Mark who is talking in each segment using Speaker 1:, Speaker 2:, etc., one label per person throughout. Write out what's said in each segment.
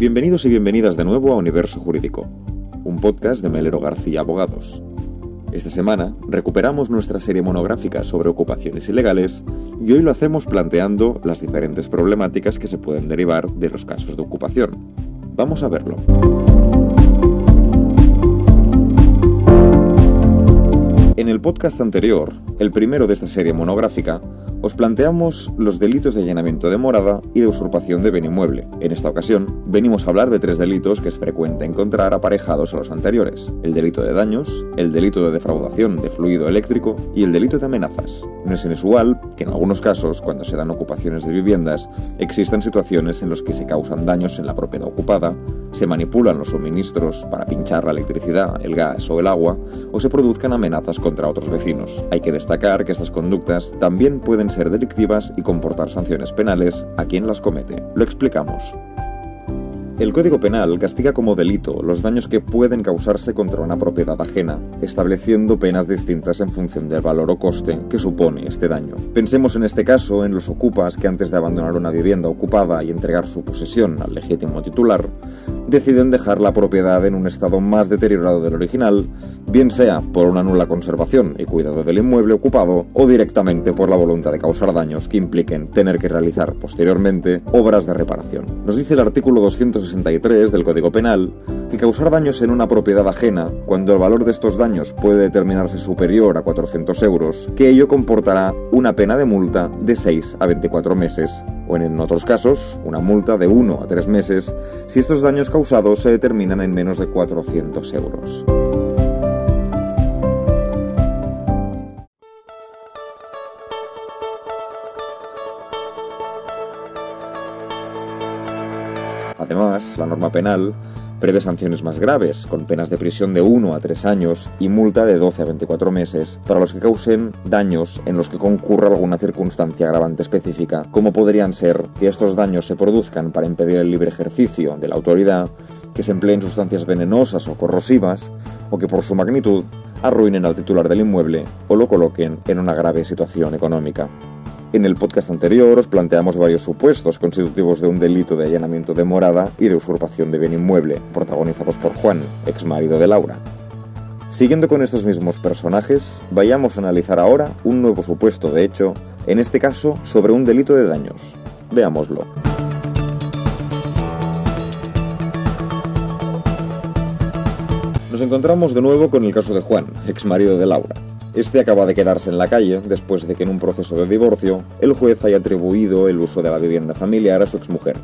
Speaker 1: Bienvenidos y bienvenidas de nuevo a Universo Jurídico, un podcast de Melero García Abogados. Esta semana recuperamos nuestra serie monográfica sobre ocupaciones ilegales y hoy lo hacemos planteando las diferentes problemáticas que se pueden derivar de los casos de ocupación. Vamos a verlo. En el podcast anterior, el primero de esta serie monográfica, os planteamos los delitos de allanamiento de morada y de usurpación de bien inmueble. En esta ocasión, venimos a hablar de tres delitos que es frecuente encontrar aparejados a los anteriores. El delito de daños, el delito de defraudación de fluido eléctrico y el delito de amenazas. No es inusual que en algunos casos, cuando se dan ocupaciones de viviendas, existan situaciones en las que se causan daños en la propiedad ocupada, se manipulan los suministros para pinchar la electricidad, el gas o el agua, o se produzcan amenazas contra otros vecinos. Hay que destacar que estas conductas también pueden ser delictivas y comportar sanciones penales a quien las comete. Lo explicamos. El Código Penal castiga como delito los daños que pueden causarse contra una propiedad ajena, estableciendo penas distintas en función del valor o coste que supone este daño. Pensemos en este caso en los ocupas que antes de abandonar una vivienda ocupada y entregar su posesión al legítimo titular, deciden dejar la propiedad en un estado más deteriorado del original, bien sea por una nula conservación y cuidado del inmueble ocupado o directamente por la voluntad de causar daños que impliquen tener que realizar posteriormente obras de reparación. Nos dice el artículo 260 del Código Penal que causar daños en una propiedad ajena, cuando el valor de estos daños puede determinarse superior a 400 euros, que ello comportará una pena de multa de 6 a 24 meses, o en otros casos, una multa de 1 a 3 meses, si estos daños causados se determinan en menos de 400 euros. Además, la norma penal prevé sanciones más graves, con penas de prisión de 1 a 3 años y multa de 12 a 24 meses para los que causen daños en los que concurra alguna circunstancia agravante específica, como podrían ser que estos daños se produzcan para impedir el libre ejercicio de la autoridad, que se empleen sustancias venenosas o corrosivas, o que por su magnitud arruinen al titular del inmueble o lo coloquen en una grave situación económica. En el podcast anterior os planteamos varios supuestos constitutivos de un delito de allanamiento de morada y de usurpación de bien inmueble, protagonizados por Juan, ex marido de Laura. Siguiendo con estos mismos personajes, vayamos a analizar ahora un nuevo supuesto de hecho, en este caso sobre un delito de daños. Veámoslo. Nos encontramos de nuevo con el caso de Juan, ex marido de Laura. Este acaba de quedarse en la calle después de que en un proceso de divorcio el juez haya atribuido el uso de la vivienda familiar a su exmujer.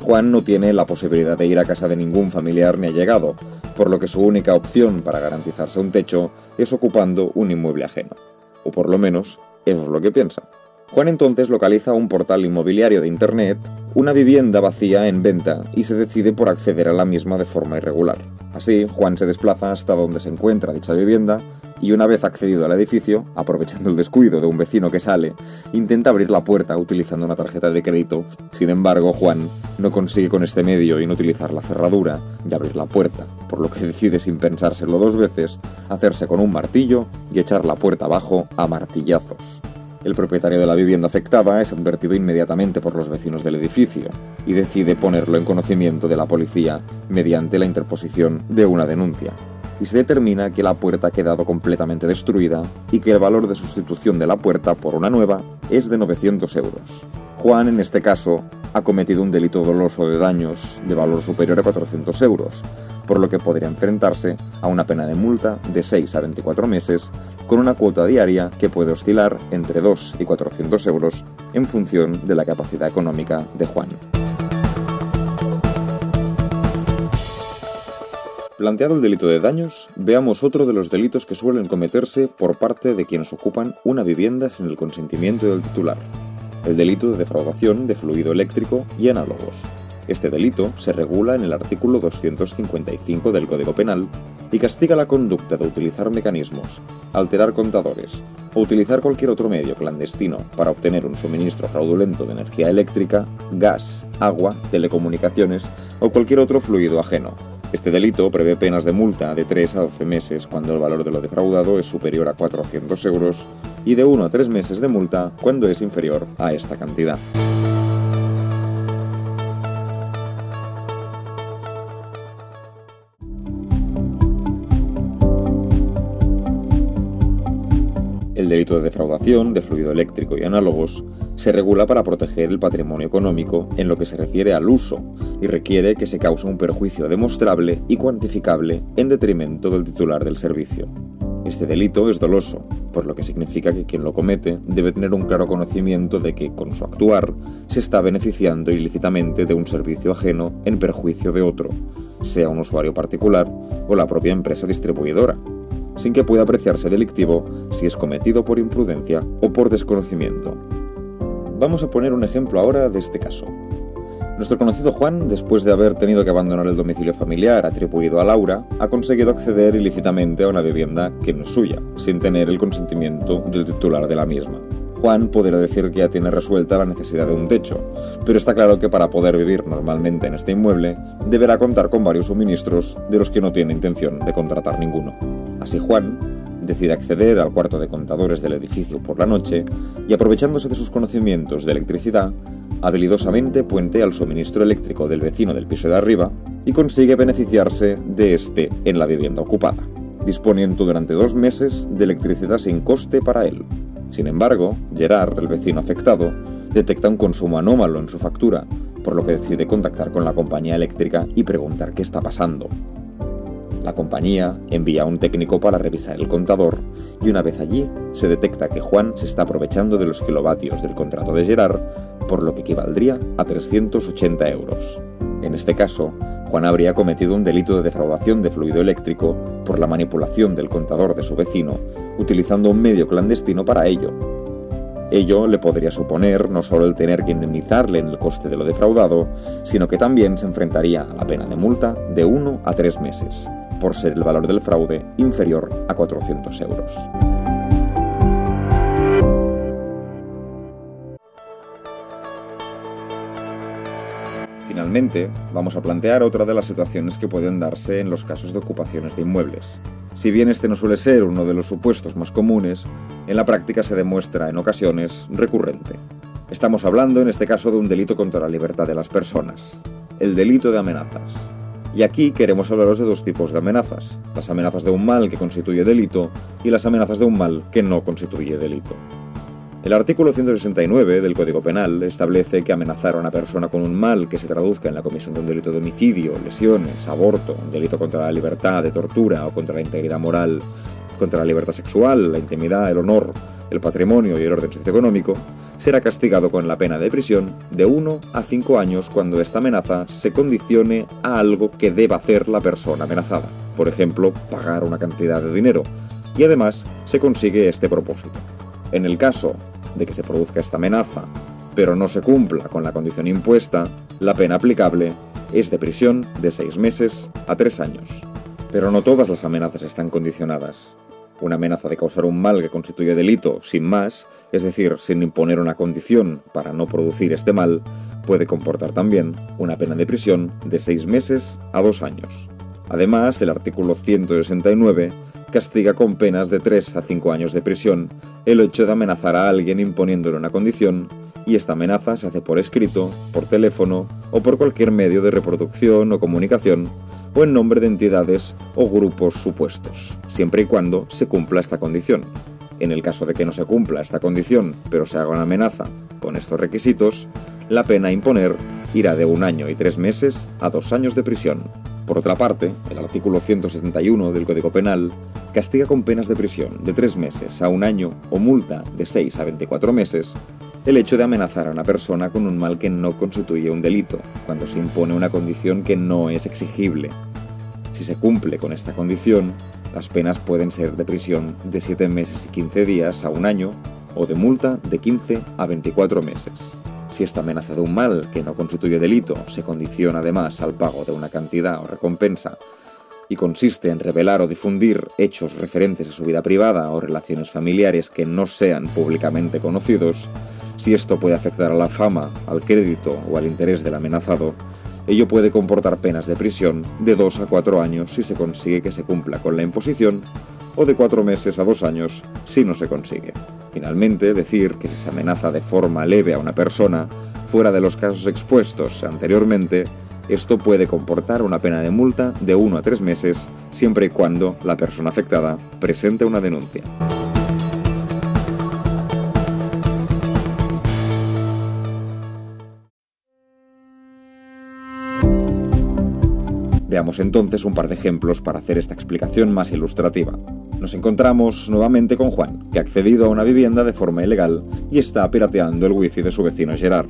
Speaker 1: Juan no tiene la posibilidad de ir a casa de ningún familiar ni allegado, por lo que su única opción para garantizarse un techo es ocupando un inmueble ajeno. O por lo menos, eso es lo que piensa. Juan entonces localiza un portal inmobiliario de Internet, una vivienda vacía en venta y se decide por acceder a la misma de forma irregular. Así, Juan se desplaza hasta donde se encuentra dicha vivienda y una vez accedido al edificio, aprovechando el descuido de un vecino que sale, intenta abrir la puerta utilizando una tarjeta de crédito. Sin embargo, Juan no consigue con este medio inutilizar la cerradura y abrir la puerta, por lo que decide sin pensárselo dos veces hacerse con un martillo y echar la puerta abajo a martillazos. El propietario de la vivienda afectada es advertido inmediatamente por los vecinos del edificio y decide ponerlo en conocimiento de la policía mediante la interposición de una denuncia y se determina que la puerta ha quedado completamente destruida y que el valor de sustitución de la puerta por una nueva es de 900 euros. Juan, en este caso, ha cometido un delito doloso de daños de valor superior a 400 euros, por lo que podría enfrentarse a una pena de multa de 6 a 24 meses con una cuota diaria que puede oscilar entre 2 y 400 euros en función de la capacidad económica de Juan. Planteado el delito de daños, veamos otro de los delitos que suelen cometerse por parte de quienes ocupan una vivienda sin el consentimiento del titular, el delito de defraudación de fluido eléctrico y análogos. Este delito se regula en el artículo 255 del Código Penal y castiga la conducta de utilizar mecanismos, alterar contadores o utilizar cualquier otro medio clandestino para obtener un suministro fraudulento de energía eléctrica, gas, agua, telecomunicaciones o cualquier otro fluido ajeno, este delito prevé penas de multa de 3 a 12 meses cuando el valor de lo defraudado es superior a 400 euros y de 1 a 3 meses de multa cuando es inferior a esta cantidad. El delito de defraudación de fluido eléctrico y análogos se regula para proteger el patrimonio económico en lo que se refiere al uso y requiere que se cause un perjuicio demostrable y cuantificable en detrimento del titular del servicio. Este delito es doloso, por lo que significa que quien lo comete debe tener un claro conocimiento de que, con su actuar, se está beneficiando ilícitamente de un servicio ajeno en perjuicio de otro, sea un usuario particular o la propia empresa distribuidora, sin que pueda apreciarse delictivo si es cometido por imprudencia o por desconocimiento. Vamos a poner un ejemplo ahora de este caso. Nuestro conocido Juan, después de haber tenido que abandonar el domicilio familiar atribuido a Laura, ha conseguido acceder ilícitamente a una vivienda que no es suya, sin tener el consentimiento del titular de la misma. Juan podría decir que ya tiene resuelta la necesidad de un techo, pero está claro que para poder vivir normalmente en este inmueble deberá contar con varios suministros de los que no tiene intención de contratar ninguno. Así Juan decide acceder al cuarto de contadores del edificio por la noche y aprovechándose de sus conocimientos de electricidad, habilidosamente puente al suministro eléctrico del vecino del piso de arriba y consigue beneficiarse de este en la vivienda ocupada, disponiendo durante dos meses de electricidad sin coste para él. Sin embargo, Gerard, el vecino afectado, detecta un consumo anómalo en su factura, por lo que decide contactar con la compañía eléctrica y preguntar qué está pasando. La compañía envía a un técnico para revisar el contador y una vez allí se detecta que Juan se está aprovechando de los kilovatios del contrato de Gerard, por lo que equivaldría a 380 euros. En este caso, Juan habría cometido un delito de defraudación de fluido eléctrico por la manipulación del contador de su vecino, utilizando un medio clandestino para ello. Ello le podría suponer no solo el tener que indemnizarle en el coste de lo defraudado, sino que también se enfrentaría a la pena de multa de 1 a 3 meses, por ser el valor del fraude inferior a 400 euros. Finalmente, vamos a plantear otra de las situaciones que pueden darse en los casos de ocupaciones de inmuebles. Si bien este no suele ser uno de los supuestos más comunes, en la práctica se demuestra en ocasiones recurrente. Estamos hablando en este caso de un delito contra la libertad de las personas, el delito de amenazas. Y aquí queremos hablaros de dos tipos de amenazas, las amenazas de un mal que constituye delito y las amenazas de un mal que no constituye delito. El artículo 169 del Código Penal establece que amenazar a una persona con un mal que se traduzca en la comisión de un delito de homicidio, lesiones, aborto, un delito contra la libertad, de tortura o contra la integridad moral, contra la libertad sexual, la intimidad, el honor, el patrimonio y el orden socioeconómico, será castigado con la pena de prisión de 1 a 5 años cuando esta amenaza se condicione a algo que deba hacer la persona amenazada, por ejemplo, pagar una cantidad de dinero, y además se consigue este propósito. En el caso de que se produzca esta amenaza, pero no se cumpla con la condición impuesta, la pena aplicable es de prisión de 6 meses a 3 años. Pero no todas las amenazas están condicionadas. Una amenaza de causar un mal que constituye delito sin más, es decir, sin imponer una condición para no producir este mal, puede comportar también una pena de prisión de 6 meses a 2 años. Además, el artículo 169 castiga con penas de 3 a 5 años de prisión el hecho de amenazar a alguien imponiéndole una condición y esta amenaza se hace por escrito, por teléfono o por cualquier medio de reproducción o comunicación o en nombre de entidades o grupos supuestos, siempre y cuando se cumpla esta condición. En el caso de que no se cumpla esta condición, pero se haga una amenaza con estos requisitos, la pena a imponer irá de un año y tres meses a dos años de prisión. Por otra parte, el artículo 171 del Código Penal castiga con penas de prisión de tres meses a un año o multa de 6 a 24 meses el hecho de amenazar a una persona con un mal que no constituye un delito, cuando se impone una condición que no es exigible. Si se cumple con esta condición, las penas pueden ser de prisión de 7 meses y 15 días a un año o de multa de 15 a 24 meses. Si esta amenaza de un mal que no constituye delito se condiciona además al pago de una cantidad o recompensa y consiste en revelar o difundir hechos referentes a su vida privada o relaciones familiares que no sean públicamente conocidos, si esto puede afectar a la fama, al crédito o al interés del amenazado, ello puede comportar penas de prisión de 2 a 4 años si se consigue que se cumpla con la imposición o de 4 meses a 2 años si no se consigue. Finalmente, decir que si se amenaza de forma leve a una persona, fuera de los casos expuestos anteriormente, esto puede comportar una pena de multa de 1 a 3 meses siempre y cuando la persona afectada presente una denuncia. Veamos entonces un par de ejemplos para hacer esta explicación más ilustrativa. Nos encontramos nuevamente con Juan, que ha accedido a una vivienda de forma ilegal y está pirateando el wifi de su vecino Gerard.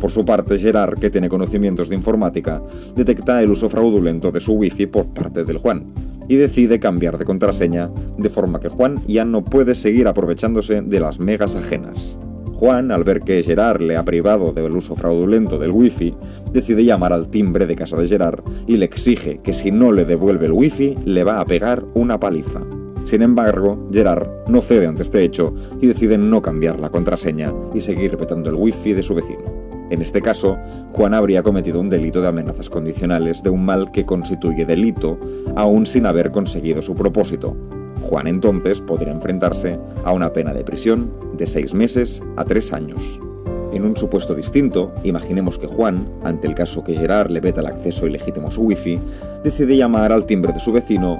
Speaker 1: Por su parte, Gerard, que tiene conocimientos de informática, detecta el uso fraudulento de su wifi por parte del Juan y decide cambiar de contraseña, de forma que Juan ya no puede seguir aprovechándose de las megas ajenas. Juan, al ver que Gerard le ha privado del uso fraudulento del wifi, decide llamar al timbre de casa de Gerard y le exige que si no le devuelve el wifi, le va a pegar una paliza. Sin embargo, Gerard no cede ante este hecho y decide no cambiar la contraseña y seguir repetando el wifi de su vecino. En este caso, Juan habría cometido un delito de amenazas condicionales de un mal que constituye delito aún sin haber conseguido su propósito, Juan entonces podría enfrentarse a una pena de prisión de seis meses a tres años. En un supuesto distinto, imaginemos que Juan, ante el caso que Gerard le veta el acceso ilegítimo a su wifi, decide llamar al timbre de su vecino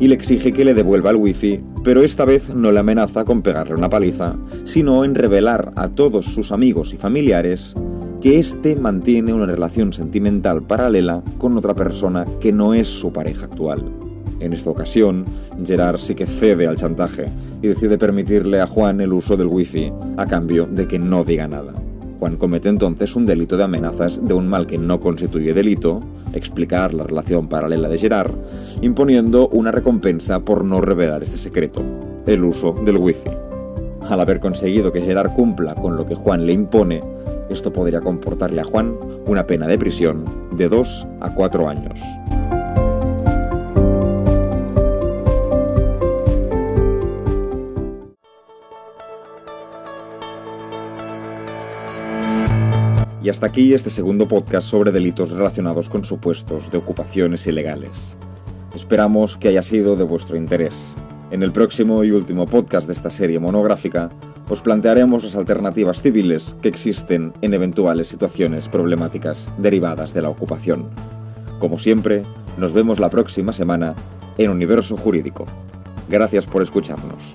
Speaker 1: y le exige que le devuelva el wifi, pero esta vez no le amenaza con pegarle una paliza, sino en revelar a todos sus amigos y familiares que éste mantiene una relación sentimental paralela con otra persona que no es su pareja actual. En esta ocasión, Gerard sí que cede al chantaje y decide permitirle a Juan el uso del wifi a cambio de que no diga nada. Juan comete entonces un delito de amenazas de un mal que no constituye delito, explicar la relación paralela de Gerard, imponiendo una recompensa por no revelar este secreto, el uso del wifi. Al haber conseguido que Gerard cumpla con lo que Juan le impone, esto podría comportarle a Juan una pena de prisión de 2 a 4 años. Hasta aquí este segundo podcast sobre delitos relacionados con supuestos de ocupaciones ilegales. Esperamos que haya sido de vuestro interés. En el próximo y último podcast de esta serie monográfica, os plantearemos las alternativas civiles que existen en eventuales situaciones problemáticas derivadas de la ocupación. Como siempre, nos vemos la próxima semana en Universo Jurídico. Gracias por escucharnos.